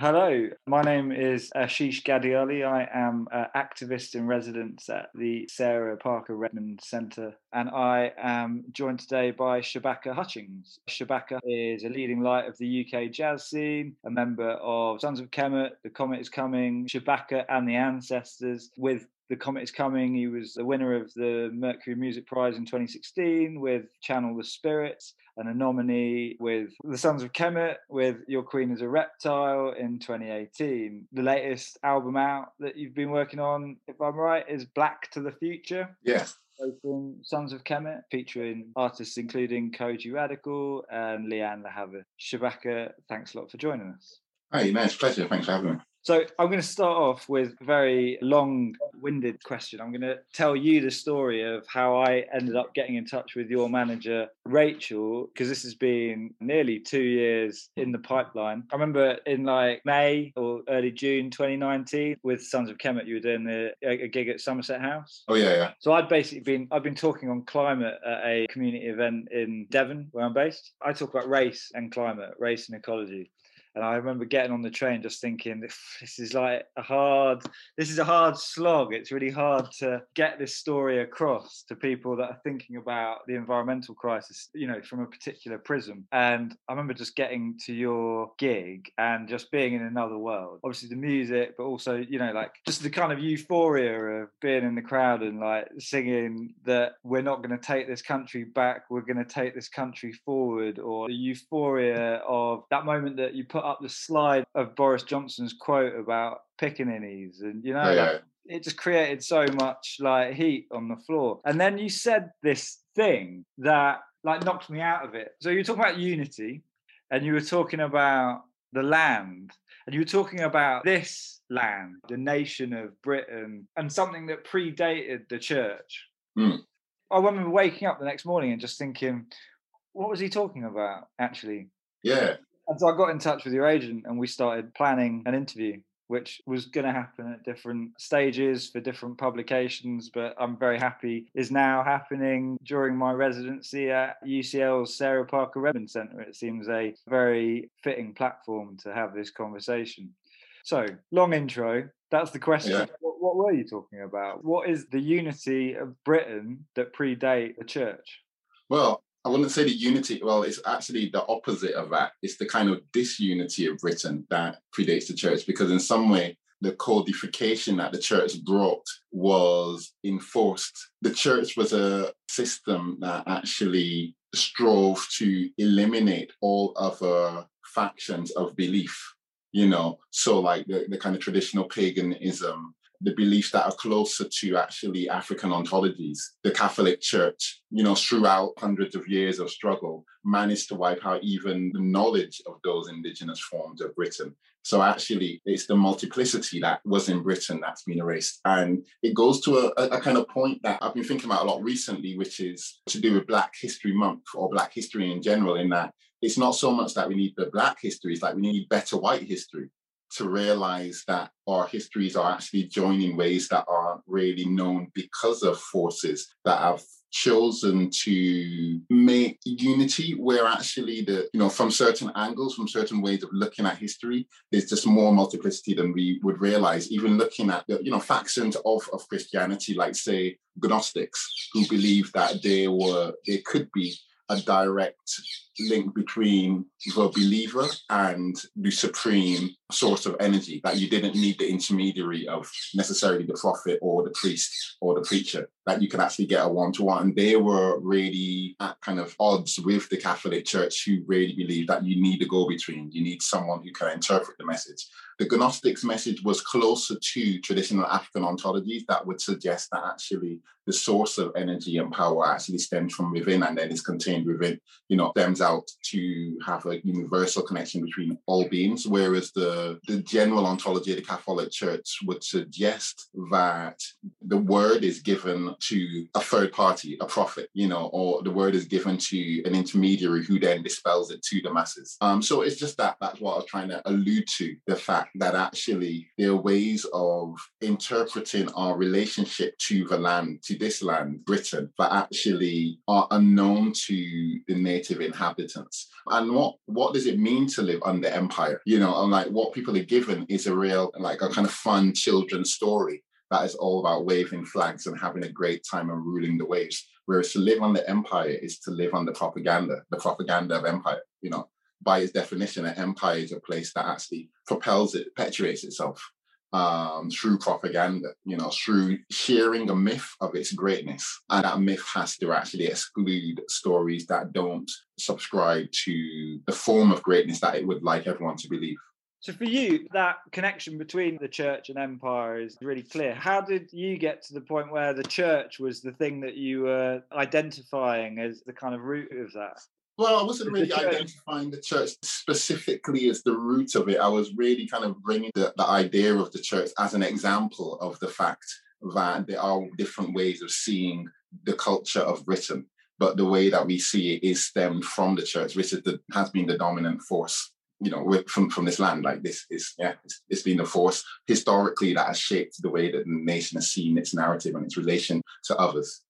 Hello, my name is Ashish Ghadiali. I am an activist in residence at the Sarah Parker Remond Centre, and I am joined today by Shabaka Hutchings. Shabaka is a leading light of the UK jazz scene, a member of Sons of Kemet, The Comet is Coming, Shabaka and the Ancestors, with the Comet is Coming. He was the winner of the Mercury Music Prize in 2016 with Channel the Spirits and a nominee with The Sons of Kemet with Your Queen is a Reptile in 2018. The latest album out that you've been working on, if I'm right, is Black to the Future. Yes. From Sons of Kemet, featuring artists including Kojey Radical and Lianne La Havas. Shabaka, thanks a lot for joining us. Hey, no, it's a pleasure. Thanks for having me. So I'm going to start off with a very long-winded question. I'm going to tell you the story of how I ended up getting in touch with your manager, Rachel, because this has been nearly two years in the pipeline. I remember in like May or early June 2019 with Sons of Kemet, you were doing the, a gig at Somerset House. Oh yeah, yeah. So I'd basically been I've been talking on climate at a community event in Devon, where I'm based. I talk about race and climate, race and ecology. And I remember getting on the train just thinking, this is like a hard, this is a hard slog. It's really hard to get this story across to people that are thinking about the environmental crisis, you know, from a particular prism. And I remember just getting to your gig and just being in another world. Obviously, the music, but also, you know, like just the kind of euphoria of being in the crowd and like singing that we're not going to take this country back, we're going to take this country forward, or the euphoria of that moment that you put up the slide of Boris Johnson's quote about pickaninnies, and you know, yeah. like, it just created so much like heat on the floor. And then you said this thing that like knocked me out of it. So you were talking about unity, and you were talking about the land, and you were talking about this land, the nation of Britain, and something that predated the church. Mm. I remember waking up the next morning and just thinking, what was he talking about actually? Yeah. And so I got in touch with your agent and we started planning an interview, which was going to happen at different stages for different publications. But I'm very happy is now happening during my residency at UCL's Sarah Parker Remond Centre. It seems a very fitting platform to have this conversation. So, long intro. That's the question. Yeah. What, what were you talking about? What is the unity of Britain that predate the church? Well, I wouldn't say the unity. Well, it's actually the opposite of that. It's the kind of disunity of Britain that predates the church, because in some way, the codification that the church brought was enforced. The church was a system that actually strove to eliminate all other factions of belief. You know, so like the, the kind of traditional paganism, the beliefs that are closer to actually African ontologies. The Catholic Church, you know, throughout hundreds of years of struggle, managed to wipe out even the knowledge of those indigenous forms of Britain. So actually, it's the multiplicity that was in Britain that's been erased. And it goes to a, a kind of point that I've been thinking about a lot recently, which is to do with Black History Month or Black history in general, in that it's not so much that we need the Black history, it's like we need better white history to realize that our histories are actually joined in ways that aren't really known because of forces that have chosen to make unity where actually the you know from certain angles from certain ways of looking at history there's just more multiplicity than we would realize. Even looking at the you know factions of, of christianity like say gnostics who believe that they were there could be a direct link between the believer and the supreme source of energy that you didn't need the intermediary of necessarily the prophet or the priest or the preacher that you could actually get a one-to-one. And they were really at kind of odds with the catholic church who really believe that you need a go-between. You need someone who can interpret the message. The gnostics message was closer to traditional african ontologies that would suggest that actually the source of energy and power actually stems from within and then is contained within you know stems to have a universal connection between all beings, whereas the, the general ontology of the Catholic Church would suggest that the word is given to a third party, a prophet, you know, or the word is given to an intermediary who then dispels it to the masses. Um, so it's just that that's what I was trying to allude to the fact that actually there are ways of interpreting our relationship to the land, to this land, Britain, that actually are unknown to the native inhabitants. And what what does it mean to live under empire? You know, and like what people are given is a real like a kind of fun children's story that is all about waving flags and having a great time and ruling the waves. Whereas to live under empire is to live under propaganda, the propaganda of empire. You know, by its definition, an empire is a place that actually propels it, perpetuates itself um, through propaganda, you know, through sharing a myth of its greatness. And that myth has to actually exclude stories that don't subscribe to the form of greatness that it would like everyone to believe. So for you, that connection between the church and empire is really clear. How did you get to the point where the church was the thing that you were identifying as the kind of root of that? Well, I wasn't really identifying the church specifically as the root of it. I was really kind of bringing the, the idea of the church as an example of the fact that there are different ways of seeing the culture of Britain, but the way that we see it is stemmed from the church, which the, has been the dominant force you know, from, from this land. Like this is, yeah, it's, it's been a force historically that has shaped the way that the nation has seen its narrative and its relation to others.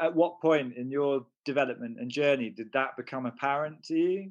At what point in your development and journey did that become apparent to you?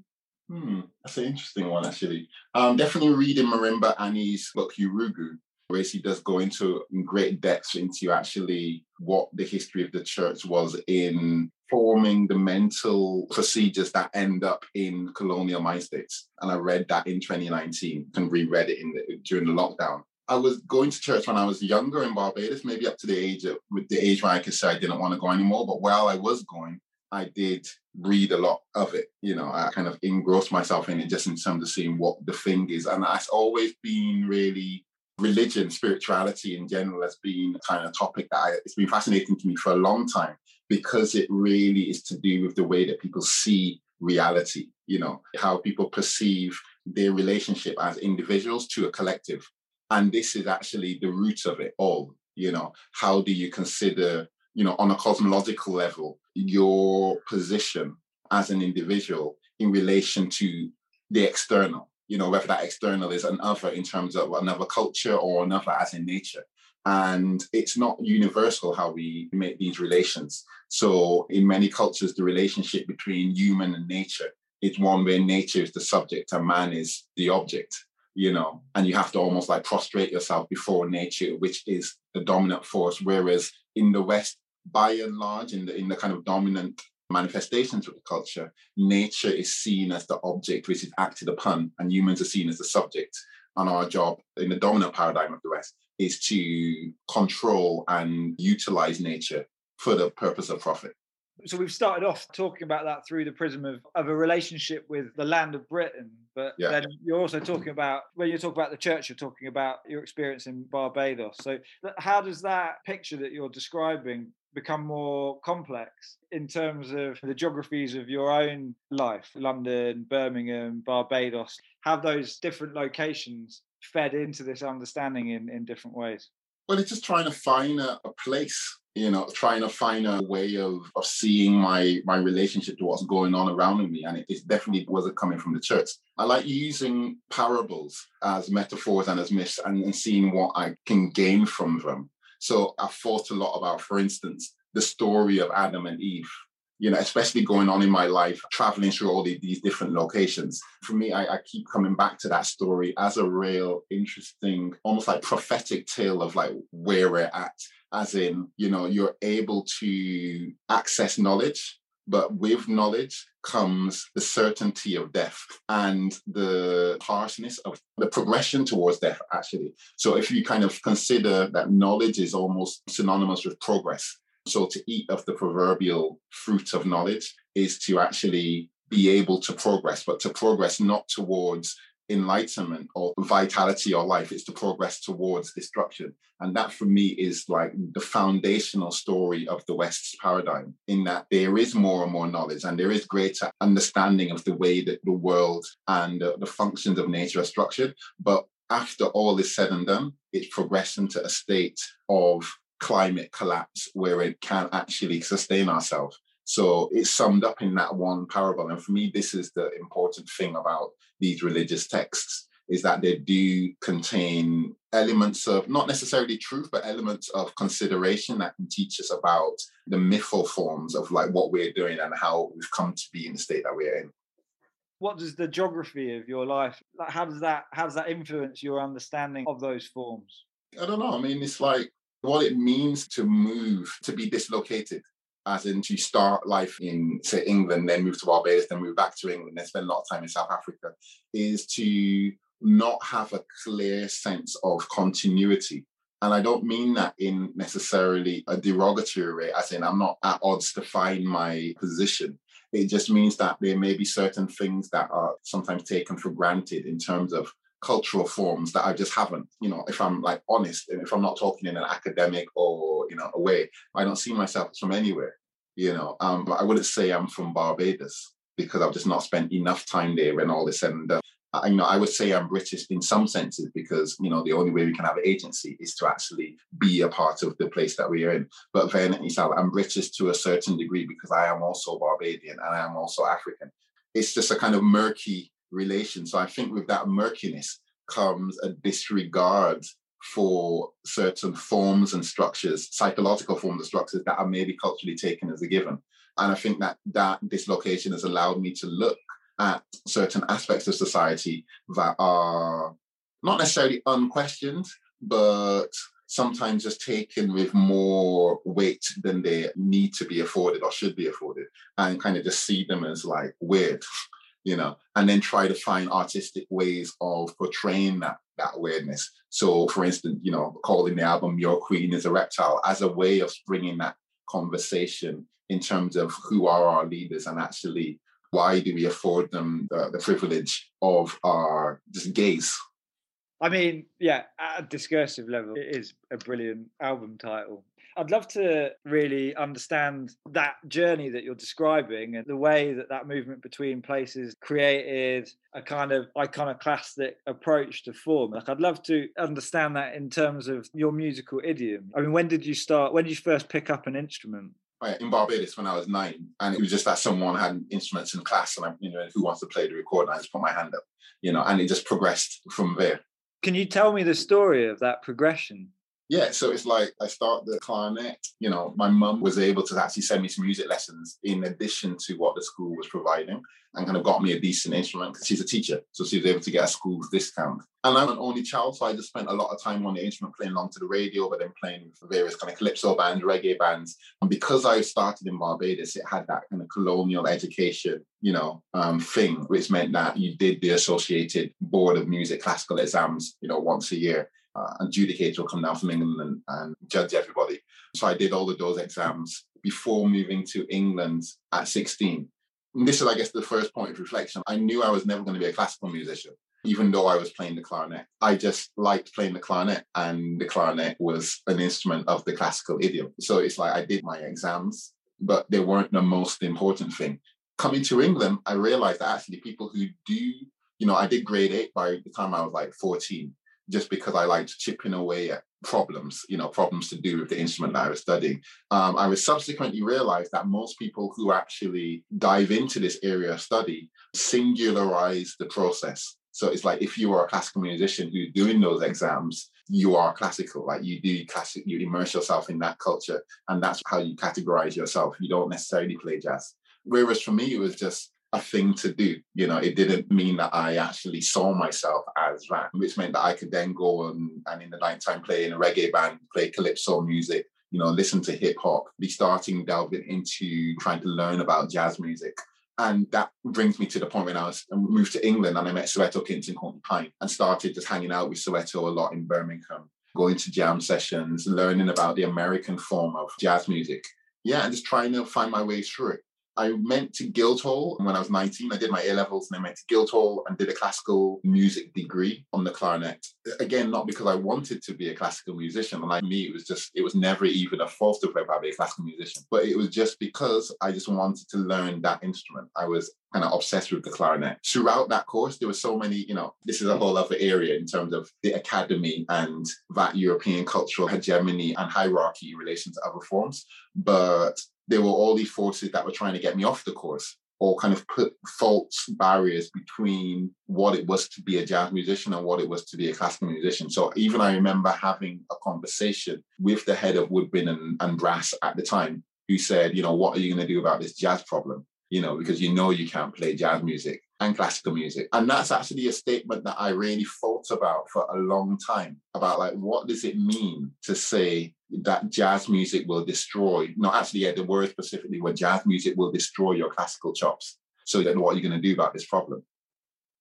Hmm, that's an interesting one, actually. Um, definitely reading Marimba Ani's book, Yurugu, where she does go into great depth into actually what the history of the church was in forming the mental procedures that end up in colonial mind states. And I read that in 2019 and reread it in the, during the lockdown. I was going to church when I was younger in Barbados, maybe up to the age of, with the age where I could say I didn't want to go anymore. But while I was going, I did read a lot of it. You know, I kind of engrossed myself in it just in terms of seeing what the thing is. And that's always been really religion, spirituality in general has been a kind of topic that I, it's been fascinating to me for a long time because it really is to do with the way that people see reality, you know, how people perceive their relationship as individuals to a collective. And this is actually the root of it all, you know. How do you consider, you know, on a cosmological level, your position as an individual in relation to the external? you know, whether that external is another in terms of another culture or another as in nature. And it's not universal how we make these relations. So, in many cultures, the relationship between human and nature is one where nature is the subject and man is the object, you know, and you have to almost like prostrate yourself before nature, which is the dominant force. Whereas in the West, by and large, in the in the kind of dominant manifestations of the culture, nature is seen as the object which is acted upon, and humans are seen as the subject. And our job in the dominant paradigm of the West is to control and utilize nature for the purpose of profit. So we've started off talking about that through the prism of, of a relationship with the land of Britain, but yeah. then you're also talking about when you talk about the church, you're talking about your experience in Barbados. So how does that picture that you're describing become more complex in terms of the geographies of your own life london birmingham barbados have those different locations fed into this understanding in, in different ways well it's just trying to find a, a place you know trying to find a way of, of seeing my my relationship to what's going on around me and it, it definitely wasn't coming from the church. I like using parables as metaphors and as myths and, and seeing what i can gain from them. So I've thought a lot about, for instance, the story of Adam and Eve, you know, especially going on in my life, traveling through all the, these different locations. For me, I, I keep coming back to that story as a real interesting, almost like prophetic tale of like where we're at. As in, you know, you're able to access knowledge but with knowledge comes the certainty of death and the harshness of the progression towards death, actually. So if you kind of consider that knowledge is almost synonymous with progress. So to eat of the proverbial fruit of knowledge is to actually be able to progress, but to progress not towards enlightenment or vitality or life. It's to progress towards destruction. And that for me is like the foundational story of the West's paradigm, in that there is more and more knowledge and there is greater understanding of the way that the world and the functions of nature are structured. But after all is said and done, it's progressed into a state of climate collapse where it can actually sustain ourselves. So it's summed up in that one parable. And for me, this is the important thing about these religious texts is that they do contain elements of not necessarily truth, but elements of consideration that can teach us about the mythal forms of like what we're doing and how we've come to be in the state that we're in. What does the geography of your life like how does that how does that influence your understanding of those forms? I don't know. I mean, it's like what it means to move, to be dislocated, as in to start life in, say, England, then move to Barbados, then move back to England, then spend a lot of time in South Africa, is to not have a clear sense of continuity. And I don't mean that in necessarily a derogatory way, as in I'm not at odds to find my position. It just means that there may be certain things that are sometimes taken for granted in terms of cultural forms that I just haven't, you know, if I'm like honest and if I'm not talking in an academic or, you know, a way, I don't see myself from anywhere, you know. Um, but I wouldn't say I'm from Barbados because I've just not spent enough time there when all is said and done. I, you know, I would say I'm British in some senses because you know the only way we can have agency is to actually be a part of the place that we are in. But then I'm British to a certain degree because I am also Barbadian and I am also African. It's just a kind of murky relation. So I think with that murkiness comes a disregard for certain forms and structures, psychological forms and structures that are maybe culturally taken as a given. And I think that that dislocation has allowed me to look at certain aspects of society that are not necessarily unquestioned, but sometimes just taken with more weight than they need to be afforded or should be afforded, and kind of just see them as like weird, you know, and then try to find artistic ways of portraying that that weirdness. So, for instance, you know, calling the album "Your Queen is a Reptile" as a way of bringing that conversation in terms of who are our leaders and actually why do we afford them the, the privilege of our just gaze? I mean, yeah, at a discursive level, it is a brilliant album title. I'd love to really understand that journey that you're describing and the way that that movement between places created a kind of iconoclastic approach to form. Like, I'd love to understand that in terms of your musical idiom. I mean, when did you start? When did you first pick up an instrument? Right in Barbados when I was nine, and it was just that someone had instruments in class, and I, you know, who wants to play the record? And I just put my hand up, you know, and it just progressed from there. Can you tell me the story of that progression? Yeah, so it's like I start the clarinet. You know, my mum was able to actually send me some music lessons in addition to what the school was providing and kind of got me a decent instrument because she's a teacher. So she was able to get a school's discount. And I'm an only child, so I just spent a lot of time on the instrument playing along to the radio, but then playing various kind of calypso bands, reggae bands. And because I started in Barbados, it had that kind of colonial education, you know, um, thing, which meant that you did the associated board of music classical exams, you know, once a year. Uh, adjudicators will come down from England and, and judge everybody. So I did all of those exams before moving to England at 16 this is, I guess, the first point of reflection. I knew I was never going to be a classical musician, even though I was playing the clarinet. I just liked playing the clarinet, and the clarinet was an instrument of the classical idiom. So it's like I did my exams, but they weren't the most important thing. Coming to England, I realized that actually people who do, you know, I did grade eight by the time I was like 14, just because I liked chipping away at problems, you know, problems to do with the instrument that I was studying. Um, I was subsequently realized that most people who actually dive into this area of study singularize the process. So it's like if you are a classical musician who's doing those exams, you are classical. Like you do classic, you immerse yourself in that culture, and that's how you categorize yourself. You don't necessarily play jazz. Whereas for me, it was just a thing to do. You know, it didn't mean that I actually saw myself as that, which meant that I could then go and, and in the nighttime play in a reggae band, play calypso music, you know, listen to hip hop, be starting delving into trying to learn about jazz music. And that brings me to the point when I was moved to England and I met Soweto Kinch and Courtney Pine and started just hanging out with Soweto a lot in Birmingham, going to jam sessions, learning about the American form of jazz music. Yeah, and just trying to find my way through it I went to Guildhall when I was 19. I did my A levels and I went to Guildhall and did a classical music degree on the clarinet. Again, not because I wanted to be a classical musician. Like me, it was just, it was never even a thought of whether I'd be a classical musician. But it was just because I just wanted to learn that instrument. I was kind of obsessed with the clarinet. Throughout that course, there were so many, you know, this is a whole other area in terms of the academy and that European cultural hegemony and hierarchy in relation to other forms. But there were all these forces that were trying to get me off the course or kind of put false barriers between what it was to be a jazz musician and what it was to be a classical musician. So even I remember having a conversation with the head of woodwind and, and brass at the time, who said, you know, what are you going to do about this jazz problem? You know, because you know you can't play jazz music and classical music. And that's actually a statement that I really thought about for a long time about like, what does it mean to say that jazz music will destroy, not actually, yeah, the word specifically, where jazz music will destroy your classical chops. So then what are you going to do about this problem?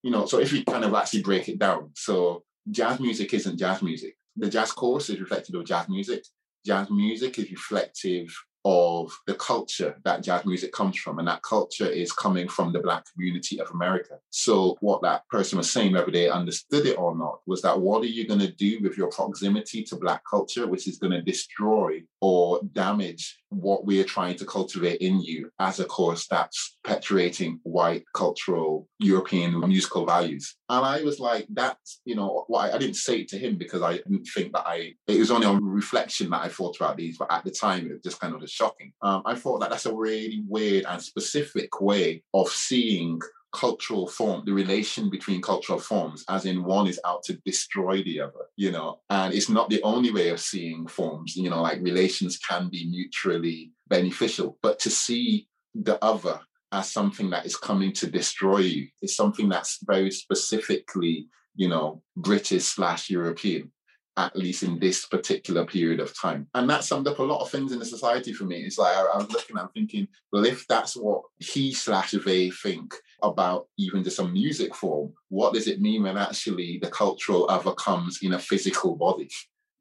You know, so if you kind of actually break it down, so jazz music isn't jazz music. The jazz course is reflective of jazz music. Jazz music is reflective of the culture that jazz music comes from. And that culture is coming from the Black community of America. So, what that person was saying, whether they understood it or not, was that what are you going to do with your proximity to Black culture, which is going to destroy or damage what we are trying to cultivate in you as a course that's perpetuating white cultural European musical values. And I was like, that's, you know, I, I, didn't say it to him because I didn't think that I, it was only on reflection that I thought about these, but at the time it was just kind of just shocking. Um, I thought that that's a really weird and specific way of seeing cultural form, the relation between cultural forms, as in one is out to destroy the other, you know, and it's not the only way of seeing forms, you know, like relations can be mutually beneficial, but to see the other as something that is coming to destroy you is something that's very specifically, you know, British slash European at least in this particular period of time. And that summed up a lot of things in the society for me. It's like I, I was looking, I'm thinking, well, if that's what he slash they think about even just a music form, what does it mean when actually the cultural other comes in a physical body?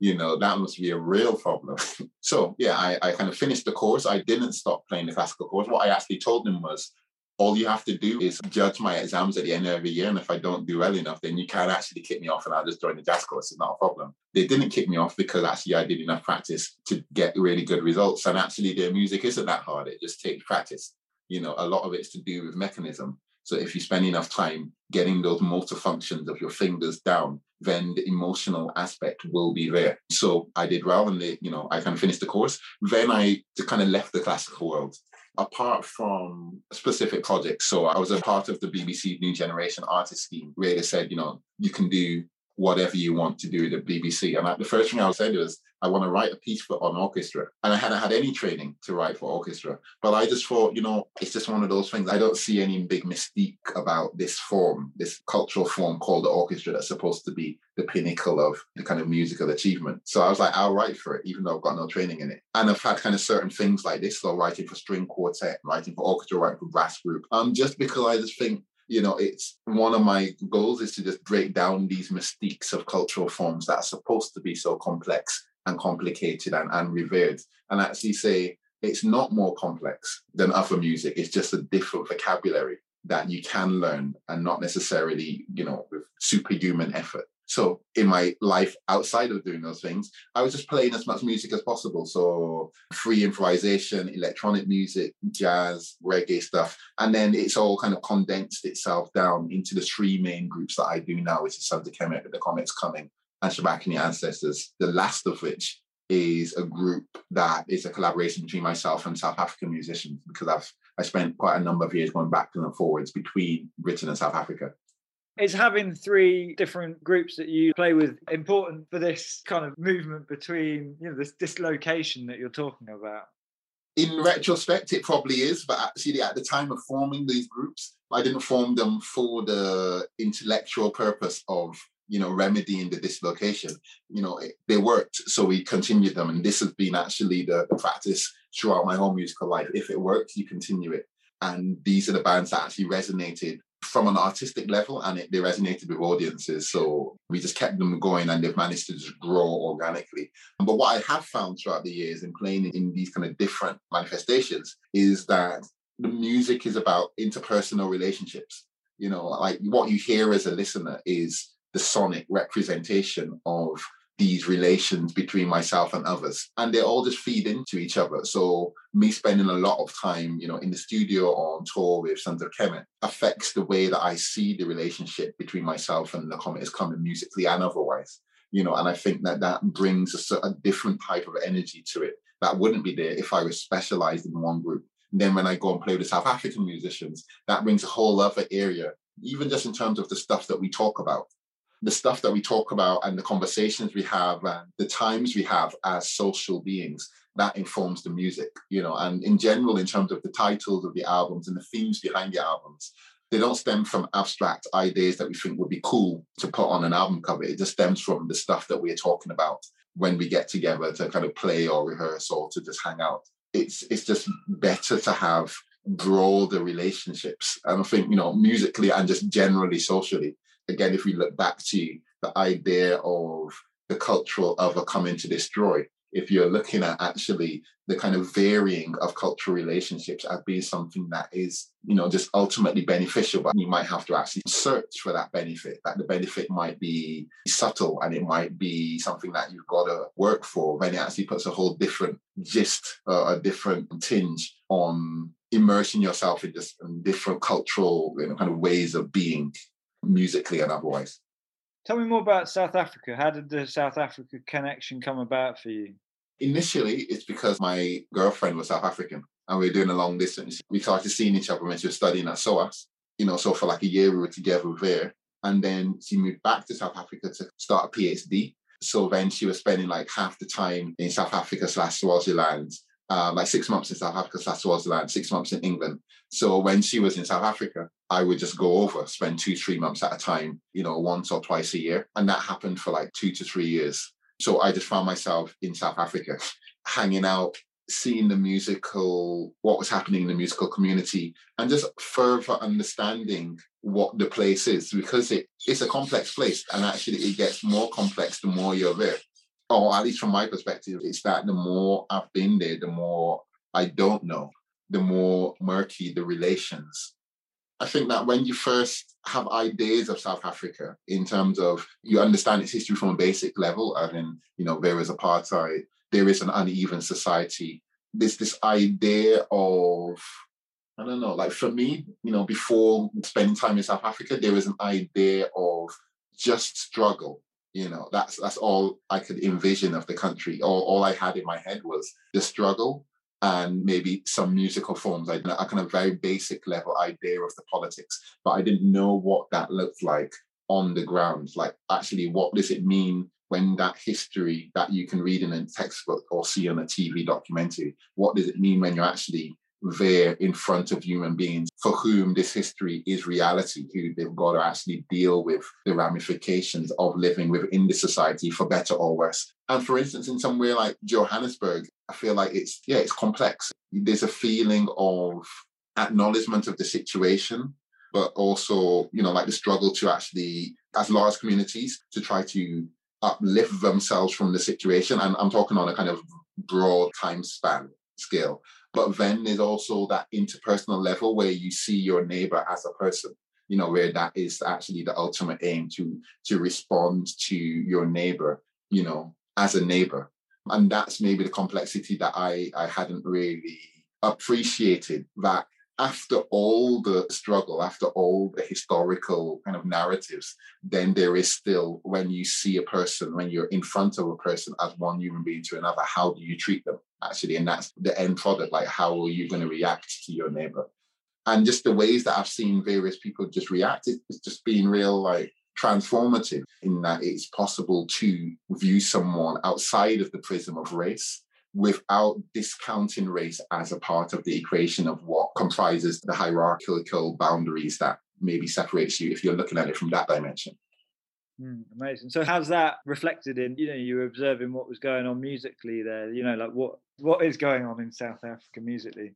You know, that must be a real problem. so yeah, I, I kind of finished the course. I didn't stop playing the classical course. What I actually told them was, all you have to do is judge my exams at the end of every year. And if I don't do well enough, then you can actually kick me off and I'll just join the jazz course. It's not a problem. They didn't kick me off because actually I did enough practice to get really good results. And actually their music isn't that hard. It just takes practice. You know, a lot of it's to do with mechanism. So if you spend enough time getting those motor functions of your fingers down, then the emotional aspect will be there. So I did well and they, you know, I kind of finished the course. Then I kind of left the classical world apart from specific projects. So I was a part of the BBC New Generation Artist Scheme, where they said, you know, you can do whatever you want to do at the BBC. And I, the first thing I said was, I want to write a piece for an orchestra. And I hadn't had any training to write for orchestra. But I just thought, you know, it's just one of those things. I don't see any big mystique about this form, this cultural form called the orchestra that's supposed to be the pinnacle of the kind of musical achievement. So I was like, I'll write for it, even though I've got no training in it. And I've had kind of certain things like this, so writing for string quartet, writing for orchestra, writing for brass group. Um, just because I just think you know, it's one of my goals is to just break down these mystiques of cultural forms that are supposed to be so complex and complicated and, and revered, and actually say it's not more complex than other music. It's just a different vocabulary that you can learn and not necessarily, you know, with superhuman effort. So in my life outside of doing those things, I was just playing as much music as possible. So free improvisation, electronic music, jazz, reggae stuff. And then it's all kind of condensed itself down into the three main groups that I do now, which is Sons of Kemet, the Comets Coming, and Shabakini Ancestors, the last of which is a group that is a collaboration between myself and South African musicians because I've I spent quite a number of years going back and forwards between Britain and South Africa. Is having three different groups that you play with important for this kind of movement between, you know, this dislocation that you're talking about? In retrospect, it probably is, but actually, at the time of forming these groups, I didn't form them for the intellectual purpose of you know, remedying the dislocation. You know, it, they worked, so we continued them. And this has been actually the, the, practice throughout my whole musical life. If it works, you continue it. And these are the bands that actually resonated from an artistic level and it, they resonated with audiences. So we just kept them going and they've managed to just grow organically. But what I have found throughout the years in playing in these kind of different manifestations is that the music is about interpersonal relationships. You know, like what you hear as a listener is the sonic representation of these relations between myself and others. And they all just feed into each other. So me spending a lot of time you know in the studio or on tour with of kemet affects the way that i see the relationship between myself and the comet is coming musically and otherwise you know. And i think that that brings a, a different type of energy to it that wouldn't be there if i was specialized in one group. And then when i go and play with south african musicians that brings a whole other area even just in terms of the stuff that we talk about the stuff that we talk about and the conversations we have and the times we have as social beings that informs the music you know? And in general in terms of the titles of the albums and the themes behind the albums they don't stem from abstract ideas that we think would be cool to put on an album cover. It just stems from the stuff that we're talking about when we get together to kind of play or rehearse or to just hang out. It's it's just better to have broader relationships. And i think you know musically and just generally socially again, if we look back to the idea of the cultural other coming to destroy, if you're looking at actually the kind of varying of cultural relationships as being something that is, you know, just ultimately beneficial, but you might have to actually search for that benefit. That the benefit might be subtle and it might be something that you've got to work for. Then it actually puts a whole different gist, uh, a different tinge on immersing yourself in just different cultural you know, kind of ways of being musically and otherwise. Tell me more about South Africa. How did the South Africa connection come about for you? Initially, it's because my girlfriend was South African and we were doing a long distance. We started seeing each other when she was studying at SOAS. You know, so for like a year we were together there. And then she moved back to South Africa to start a PhD. So then she was spending like half the time in South Africa slash Swaziland, uh, like six months in South Africa Swaziland, six months in England. So when she was in South Africa, I would just go over, spend two, three months at a time, you know, once or twice a year. And that happened for like two to three years. So I just found myself in South Africa, hanging out, seeing the musical, what was happening in the musical community, and just further understanding what the place is because it, it's a complex place. And actually, it gets more complex the more you're there. Or at least from my perspective, it's that the more I've been there, the more I don't know the more murky the relations. I think that when you first have ideas of South Africa in terms of you understand its history from a basic level, I mean, you know, there is apartheid, there is an uneven society. There's this idea of, I don't know, like for me, you know, before spending time in South Africa, there was an idea of just struggle. You know, that's that's all I could envision of the country. All, all I had in my head was the struggle and maybe some musical forms. I had a kind of very basic level idea of the politics, but I didn't know what that looked like on the ground. Like, actually, what does it mean when that history that you can read in a textbook or see on a TV documentary, what does it mean when you're actually there in front of human beings for whom this history is reality, who they've got to actually deal with the ramifications of living within the society for better or worse. And for instance, in somewhere like Johannesburg, I feel like it's, yeah, it's complex. There's a feeling of acknowledgement of the situation, but also, you know, like the struggle to actually, as large communities, to try to uplift themselves from the situation. And I'm talking on a kind of broad time span scale. But then there's also that interpersonal level where you see your neighbor as a person, you know, where that is actually the ultimate aim to to respond to your neighbor, you know, as a neighbor. And that's maybe the complexity that I, I hadn't really appreciated that after all the struggle, after all the historical kind of narratives, then there is still, when you see a person, when you're in front of a person as one human being to another, how do you treat them actually? And that's the end product. Like, how are you going to react to your neighbor? And just the ways that I've seen various people just react, it's just been real, like, transformative in that it's possible to view someone outside of the prism of race without discounting race as a part of the equation of what comprises the hierarchical boundaries that maybe separates you if you're looking at it from that dimension. Mm, amazing. So how's that reflected in, you know, you were observing what was going on musically there, you know, like what what is going on in South Africa musically?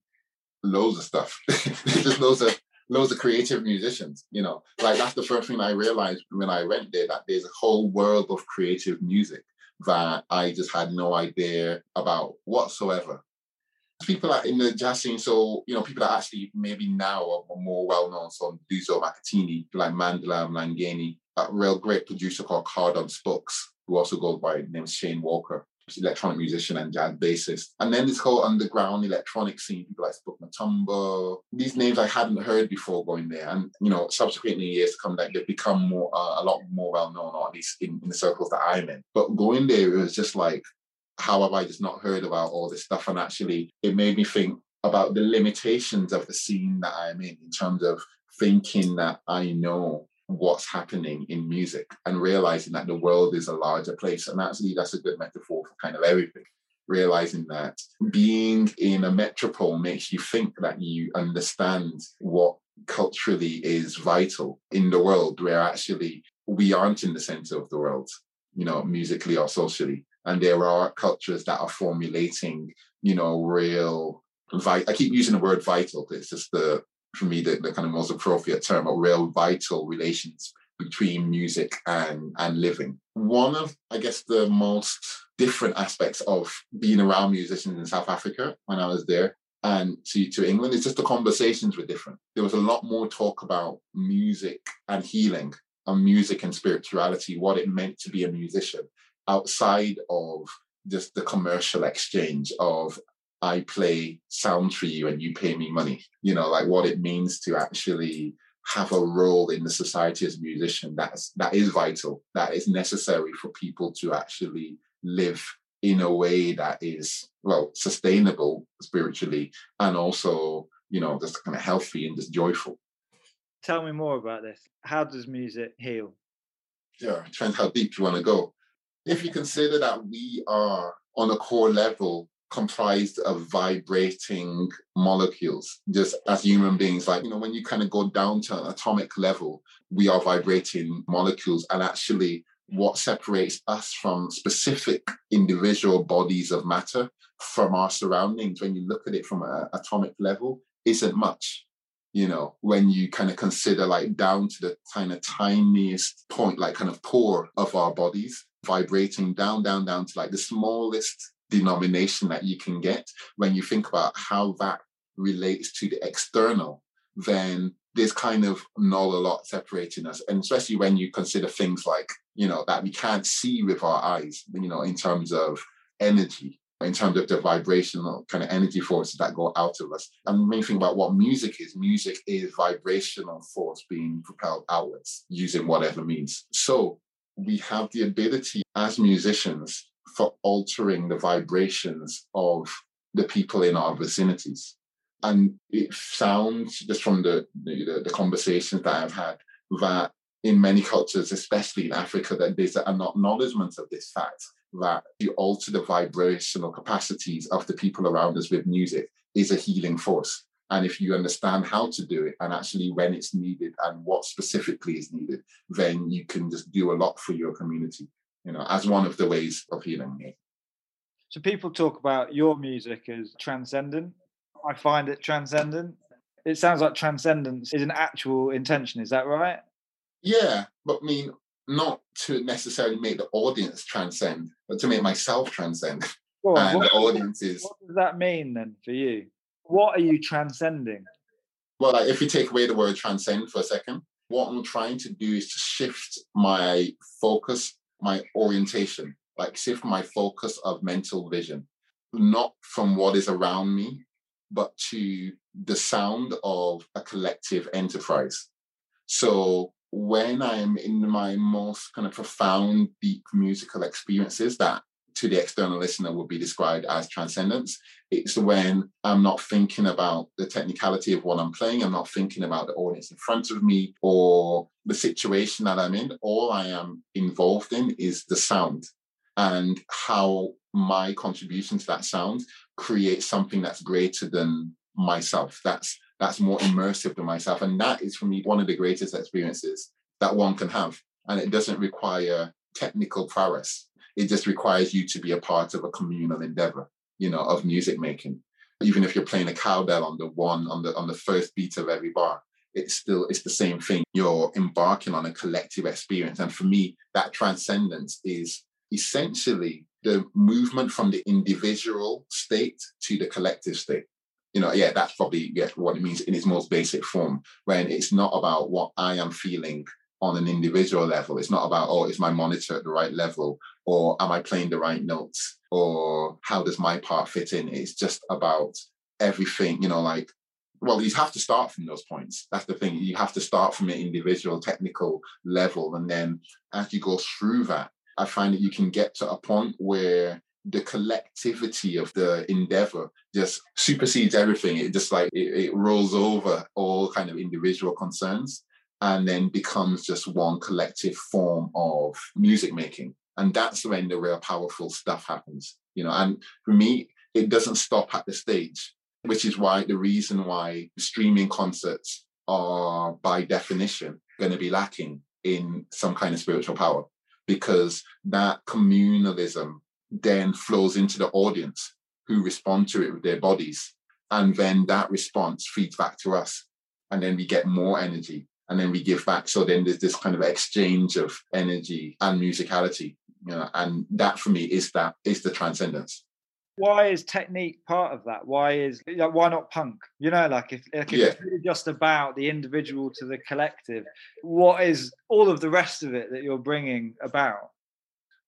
Loads of stuff. There's loads of loads of creative musicians, you know. Like that's the first thing I realized when I went there that there's a whole world of creative music that I just had no idea about whatsoever. people that in the jazz scene, so you know, people that actually maybe now are more well known, so Duzo Makhathini, like Mandela Mlangeni, a real great producer called Card on Spokes, who also goes by name Shane Walker electronic musician and jazz bassist. And then this whole underground electronic scene, people like Spoek Mathambo, these names I hadn't heard before going there. And, you know, subsequently years to come, like they've become more, uh, a lot more well known, or at least in, in the circles that I'm in. But going there, it was just like, how have I just not heard about all this stuff? And actually, it made me think about the limitations of the scene that I'm in, in terms of thinking that I know what's happening in music and realizing that the world is a larger place. And actually, that's a good metaphor for kind of everything. Realizing that being in a metropole makes you think that you understand what culturally is vital in the world, where actually we aren't in the center of the world, you know, musically or socially. And there are cultures that are formulating, you know, real. I keep using the word vital because it's just the for me the, the kind of most appropriate term, a real vital relations between music and, and living. One of, I guess, the most different aspects of being around musicians in South Africa when I was there and to, to England is just the conversations were different. There was a lot more talk about music and healing and music and spirituality, what it meant to be a musician outside of just the commercial exchange of I play sound for you and you pay me money. You know, like what it means to actually have a role in the society as a musician. That's that is vital. That is necessary for people to actually live in a way that is well sustainable spiritually and also you know just kind of healthy and just joyful. Tell me more about this. How does music heal? Yeah, depends how deep you want to go. If you consider that we are on a core level comprised of vibrating molecules. Just as human beings like you know when you kind of go down to an atomic level we are vibrating molecules. And actually what separates us from specific individual bodies of matter from our surroundings when you look at it from an atomic level isn't much. You know when you kind of consider like down to the kind of tiniest point like kind of pore of our bodies vibrating down down down to like the smallest denomination that you can get, when you think about how that relates to the external, then there's kind of not a lot separating us. And especially when you consider things like, you know, that we can't see with our eyes, you know, in terms of energy, in terms of the vibrational kind of energy forces that go out of us. And when you think about what music is, music is vibrational force being propelled outwards using whatever means. So we have the ability as musicians for altering the vibrations of the people in our vicinities. And it sounds just from the, the, the conversations that I've had that in many cultures, especially in Africa, that there's an acknowledgement of this fact that you alter the vibrational capacities of the people around us with music is a healing force. And if you understand how to do it and actually when it's needed and what specifically is needed, then you can just do a lot for your community you know, as one of the ways of healing me. So people talk about your music as transcendent. I find it transcendent. It sounds like transcendence is an actual intention. Is that right? Yeah, but I mean, not to necessarily make the audience transcend, but to make myself transcend. Well, and what, the audience is. What does that mean then for you? What are you transcending? Well, like if you take away the word transcend for a second, what I'm trying to do is to shift my focus my orientation, like shift my focus of mental vision, not from what is around me, but to the sound of a collective enterprise. So when I'm in my most kind of profound, deep musical experiences that to the external listener would be described as transcendence. It's when I'm not thinking about the technicality of what I'm playing. I'm not thinking about the audience in front of me or the situation that I'm in. All I am involved in is the sound and how my contribution to that sound creates something that's greater than myself. That's that's more immersive than myself. And that is for me one of the greatest experiences that one can have. And it doesn't require technical prowess it just requires you to be a part of a communal endeavor, you know, of music making. Even if you're playing a cowbell on the one on the on the first beat of every bar, it's still it's the same thing. You're embarking on a collective experience. And for me, that transcendence is essentially the movement from the individual state to the collective state. You know, yeah, that's probably yeah, what it means in its most basic form, when it's not about what I am feeling on an individual level. It's not about, oh, is my monitor at the right level? Or am I playing the right notes? Or how does my part fit in? It's just about everything, you know, like, well, you have to start from those points. That's the thing. You have to start from an individual technical level. And then as you go through that, I find that you can get to a point where the collectivity of the endeavor just supersedes everything. It just like it, it, rolls over all kind of individual concerns and then becomes just one collective form of music making. And that's when the real powerful stuff happens. You know, and for me, it doesn't stop at the stage, which is why the reason why streaming concerts are by definition going to be lacking in some kind of spiritual power because that communalism then flows into the audience who respond to it with their bodies. And then that response feeds back to us. And then we get more energy and then we give back. So then there's this kind of exchange of energy and musicality. You know, and that for me is that is the transcendence why is technique part of that? Why is like why not punk? You know, like if, like if yeah. it's really just about the individual to the collective, what is all of the rest of it that you're bringing about?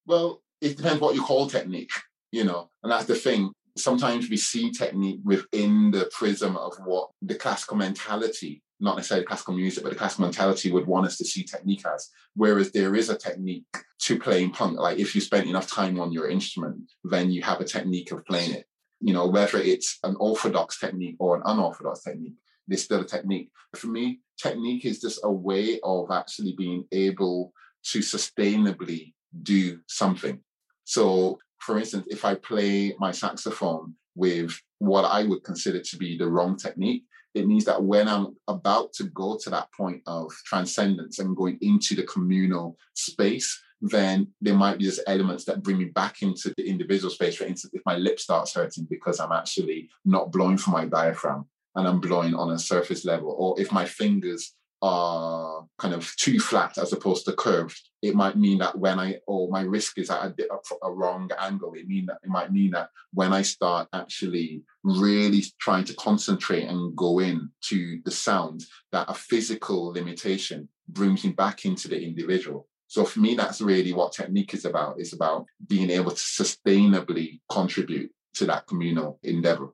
Well, it depends what you call technique, you know, and that's the thing. Sometimes we see technique within the prism of what the classical mentality not necessarily classical music, but the classical mentality would want us to see technique as. Whereas there is a technique to playing punk. Like if you spend enough time on your instrument, then you have a technique of playing it. You know, whether it's an orthodox technique or an unorthodox technique, there's still a technique. For me, technique is just a way of actually being able to sustainably do something. So, for instance, if I play my saxophone with what I would consider to be the wrong technique, it means that when I'm about to go to that point of transcendence and going into the communal space, then there might be just elements that bring me back into the individual space. For instance, if my lip starts hurting because I'm actually not blowing from my diaphragm and I'm blowing on a surface level, or if my fingers are kind of too flat as opposed to curved, it might mean that when I or my risk is at a, a, wrong angle, it mean that it might mean that when I start actually really trying to concentrate and go in to the sound, that a physical limitation brings me back into the individual. So for me, that's really what technique is about. It's about being able to sustainably contribute to that communal endeavor.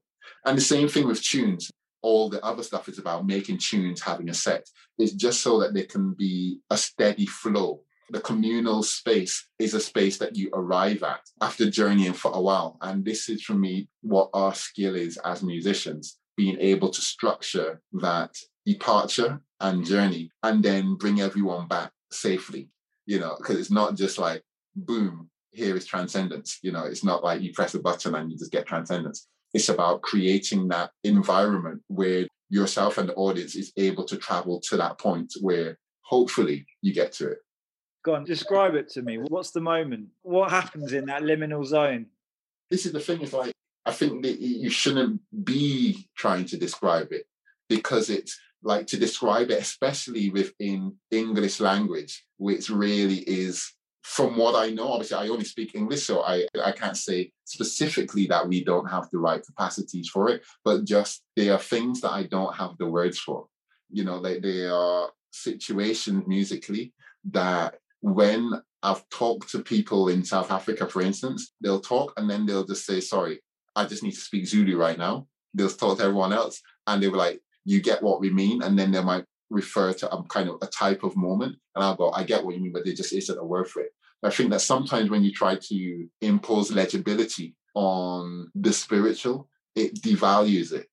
And the same thing with tunes all the other stuff is about making tunes, having a set. It's just so that there can be a steady flow. The communal space is a space that you arrive at after journeying for a while. And this is for me what our skill is as musicians, being able to structure that departure and journey and then bring everyone back safely, you know, because it's not just like, boom, here is transcendence. You know, it's not like you press a button and you just get transcendence. It's about creating that environment where yourself and the audience is able to travel to that point where hopefully you get to it. Go on, describe it to me. What's the moment? What happens in that liminal zone? This is the thing, is like, I think that you shouldn't be trying to describe it because it's like to describe it, especially within English language, which really is from what I know, obviously I only speak English, so I, I can't say specifically that we don't have the right capacities for it, but just there are things that I don't have the words for. You know, they, they are situations musically that when I've talked to people in South Africa, for instance, they'll talk and then they'll just say, sorry, I just need to speak Zulu right now. They'll talk to everyone else and they were like, you get what we mean. And then they might refer to a kind of a type of moment. And I'll go, I get what you mean, but there just isn't a word for it. I think that sometimes when you try to impose legibility on the spiritual, it devalues it.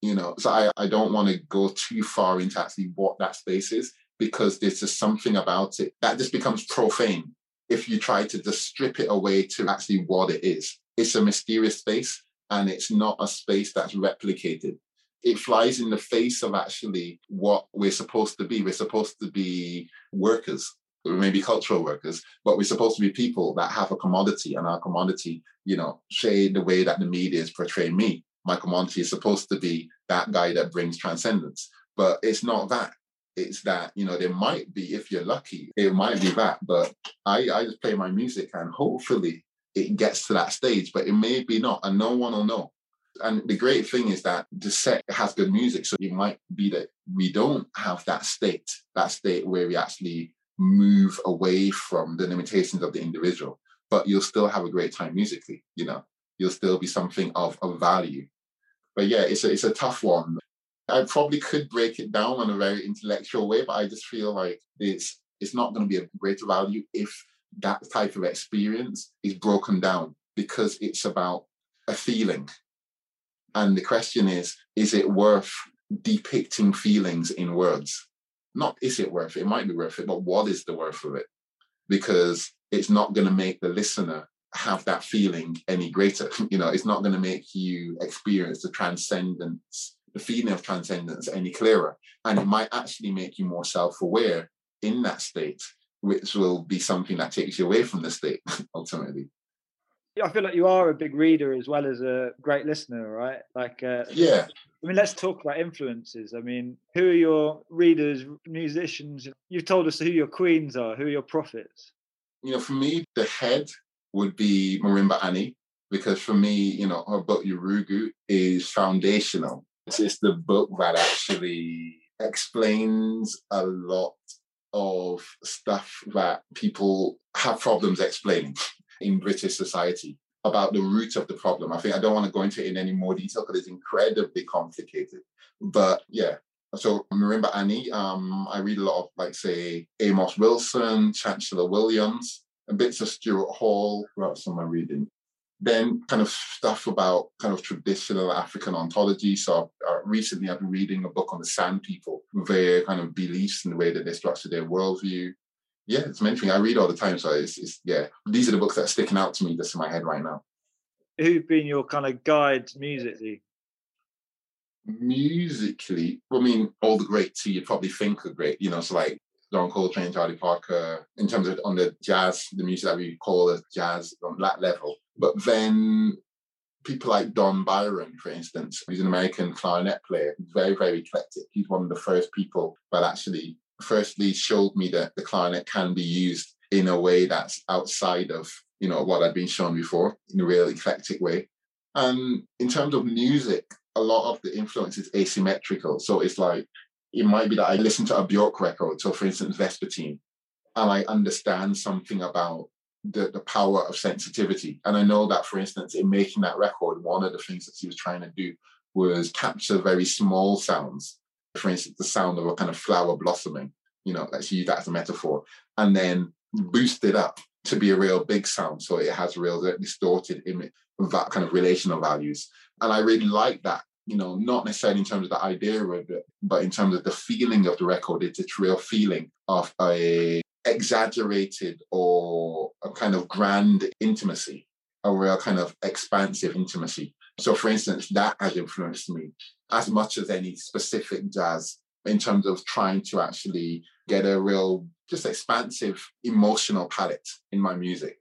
You know, so I, I don't want to go too far into actually what that space is because there's just something about it that just becomes profane if you try to just strip it away to actually what it is. It's a mysterious space and it's not a space that's replicated it flies in the face of actually what we're supposed to be. We're supposed to be workers, maybe cultural workers, but we're supposed to be people that have a commodity, and our commodity, you know, say the way that the media is portraying me. My commodity is supposed to be that guy that brings transcendence, but it's not that. It's that you know there might be, if you're lucky, it might be that. But I, I just play my music, and hopefully it gets to that stage, but it may be not, and no one will know. And the great thing is that the set has good music. So it might be that we don't have that state, that state where we actually move away from the limitations of the individual, but you'll still have a great time musically, you know, you'll still be something of, of value. But yeah, it's a, it's a tough one. I probably could break it down in a very intellectual way, but I just feel like it's it's not going to be a greater value if that type of experience is broken down because it's about a feeling. And the question is, is it worth depicting feelings in words? Not is it worth it? It might be worth it, but what is the worth of it? Because it's not going to make the listener have that feeling any greater. You know, it's not going to make you experience the transcendence, the feeling of transcendence any clearer. And it might actually make you more self aware in that state which will be something that takes you away from the state ultimately. I feel like you are a big reader as well as a great listener, right? Like, uh, yeah. I mean, let's talk about influences. I mean, who are your readers, musicians? You've told us who your queens are. Who are your prophets? You know, for me, the head would be Marimba Ani because for me, you know, her book Yurugu is foundational. It's the book that actually explains a lot of stuff that people have problems explaining in British society about the root of the problem. I think I don't want to go into it in any more detail because it's incredibly complicated. But yeah, so Marimba Ani, um, I read a lot of like say Amos Wilson, Chancellor Williams, and bits of Stuart Hall. What else am I reading? then kind of stuff about kind of traditional African ontology. So uh, recently I've been reading a book on the San people, their kind of beliefs and the way that they structure their worldview. Yeah, it's many things I read all the time. So it's, it's, yeah, these are the books that are sticking out to me just in my head right now. Who've been your kind of guides musically? Musically, I mean, all the greats who you probably think are great, you know, so like John Coltrane, Charlie Parker, in terms of on the jazz, the music that we call as jazz on that level. But then people like Don Byron, for instance, he's an American clarinet player, very, very eclectic. He's one of the first people that actually firstly showed me that the clarinet can be used in a way that's outside of, you know, what I'd been shown before in a real eclectic way. And in terms of music, a lot of the influence is asymmetrical. So it's like it might be that I listen to a Bjork record, so for instance, Vespertine, and I understand something about the, the power of sensitivity. And I know that, for instance, in making that record, one of the things that she was trying to do was capture very small sounds. For instance, the sound of a kind of flower blossoming, you know, let's use that as a metaphor, and then boost it up to be a real big sound. So it has real distorted image, that kind of relational values. And I really like that you know, not necessarily in terms of the idea of it, but in terms of the feeling of the record. It's a real feeling of a exaggerated or a kind of grand intimacy, a real kind of expansive intimacy. So, for instance, that has influenced me as much as any specific jazz in terms of trying to actually get a real, just expansive emotional palette in my music.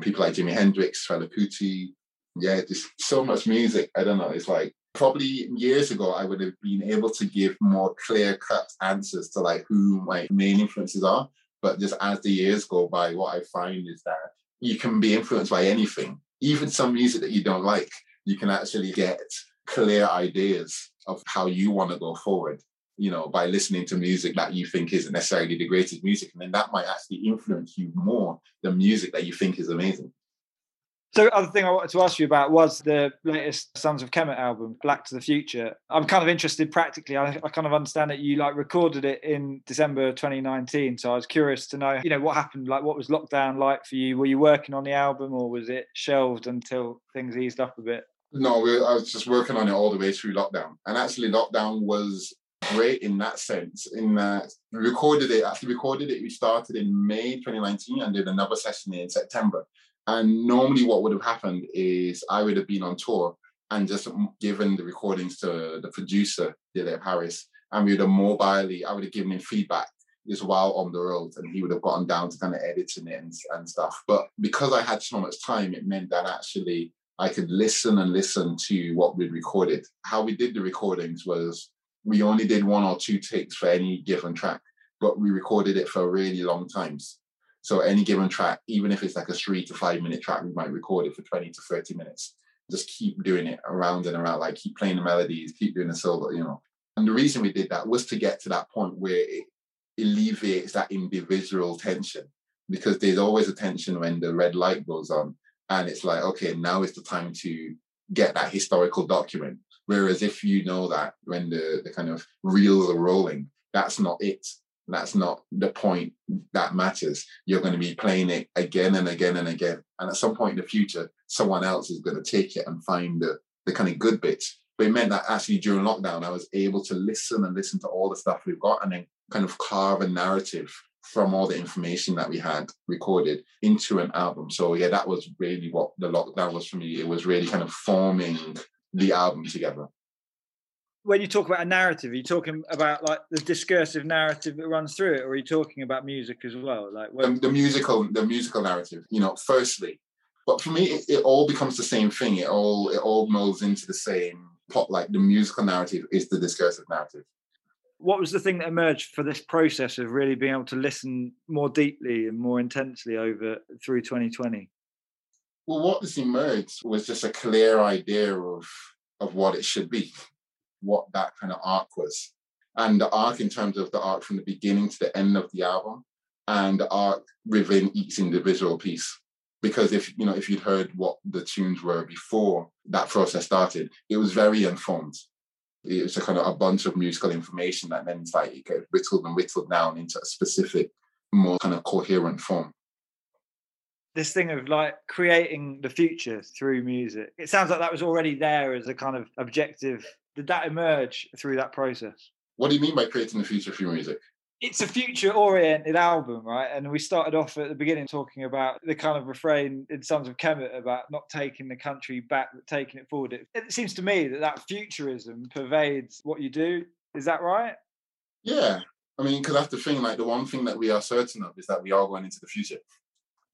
People like Jimi Hendrix, Fela Kuti, yeah, just so much music. I don't know. It's like probably years ago I would have been able to give more clear cut answers to like who my main influences are. But just as the years go by, what I find is that you can be influenced by anything, even some music that you don't like. You can actually get clear ideas of how you want to go forward, you know, by listening to music that you think isn't necessarily the greatest music. And then that might actually influence you more than music that you think is amazing. So, other thing I wanted to ask you about was the latest Sons of Kemet album, Black to the Future. I'm kind of interested practically. I, I, kind of understand that you like recorded it in December 2019. So I was curious to know, you know, what happened. Like, what was lockdown like for you? Were you working on the album, or was it shelved until things eased up a bit? No, I was just working on it all the way through lockdown. And actually, lockdown was great in that sense. In that we recorded it. Actually, recorded it. We started in May 2019 and did another session in September. And normally, what would have happened is I would have been on tour and just given the recordings to the producer, Dilip Harris, and we would have mobilely, I would have given him feedback as while on the road, and he would have gotten down to kind of editing it and, and stuff. But because I had so much time, it meant that actually I could listen and listen to what we'd recorded. How we did the recordings was we only did one or two takes for any given track, but we recorded it for really long times. So any given track, even if it's like a three to five minute track, we might record it for 20 to 30 minutes. Just keep doing it around and around, like keep playing the melodies, keep doing the solo, you know. And the reason we did that was to get to that point where it alleviates that individual tension because there's always a tension when the red light goes on and it's like okay now is the time to get that historical document. Whereas if you know that when the, the kind of reels are rolling that's not it. That's not the point that matters. You're going to be playing it again and again and again. And at some point in the future someone else is going to take it and find the, the kind of good bits. But it meant that actually during lockdown i was able to listen and listen to all the stuff we've got and then kind of carve a narrative from all the information that we had recorded into an album. So yeah, that was really what the lockdown was for me. It was really kind of forming the album together. When you talk about a narrative, are you talking about like the discursive narrative that runs through it, or are you talking about music as well? Like when... the, the, musical, the musical narrative. You know, firstly, but for me, it, it all becomes the same thing. It all it all molds into the same pot. Like the musical narrative is the discursive narrative what was the thing that emerged for this process of really being able to listen more deeply and more intensely over through 2020? Well, what has emerged was just a clear idea of of what it should be, what that kind of arc was, and the arc in terms of the arc from the beginning to the end of the album, and the arc within each individual piece. Because if you know if you'd heard what the tunes were before that process started, it was very informed it was a kind of a bunch of musical information that then it's like it gets whittled and whittled down into a specific, more kind of coherent form. This thing of like creating the future through music, it sounds like that was already there as a kind of objective. Did that emerge through that process? What do you mean by creating the future through music? It's a future oriented album, right? And we started off at the beginning talking about the kind of refrain in Sons of Kemet about not taking the country back, but taking it forward. It, it seems to me that that futurism pervades what you do. Is that right? Yeah. I mean, because that's the thing, like the one thing that we are certain of is that we are going into the future.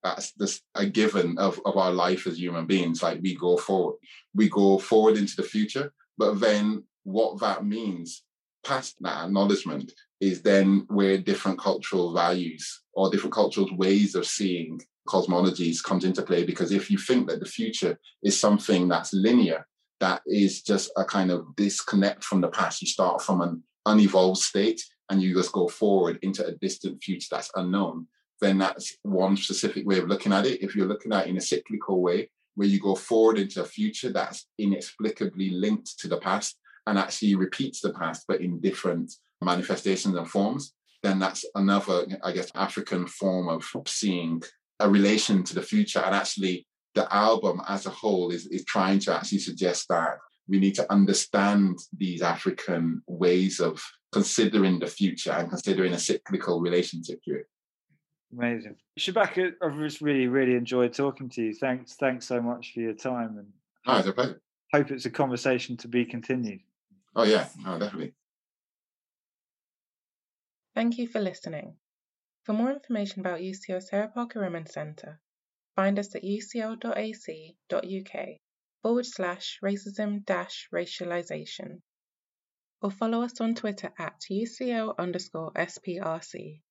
That's just a given of, of our life as human beings. Like we go forward, we go forward into the future, but then what that means past that acknowledgement is then where different cultural values or different cultural ways of seeing cosmologies comes into play. Because if you think that the future is something that's linear, that is just a kind of disconnect from the past. You start from an unevolved state and you just go forward into a distant future that's unknown, then that's one specific way of looking at it. If you're looking at it in a cyclical way, where you go forward into a future that's inexplicably linked to the past and actually repeats the past, but in different manifestations and forms, then that's another, I guess, African form of seeing a relation to the future. And actually, the album as a whole is, is trying to actually suggest that we need to understand these African ways of considering the future and considering a cyclical relationship to it. Amazing. Shabaka, I've just really, really enjoyed talking to you. Thanks, thanks so much for your time. And oh, it's a pleasure. Hope it's a conversation to be continued. Oh yeah, oh definitely. Thank you for listening. For more information about UCL Sarah Parker Remond Centre, find us at ucl.ac.uk forward slash racism dash racialisation or follow us on Twitter at UCL underscore SPRC.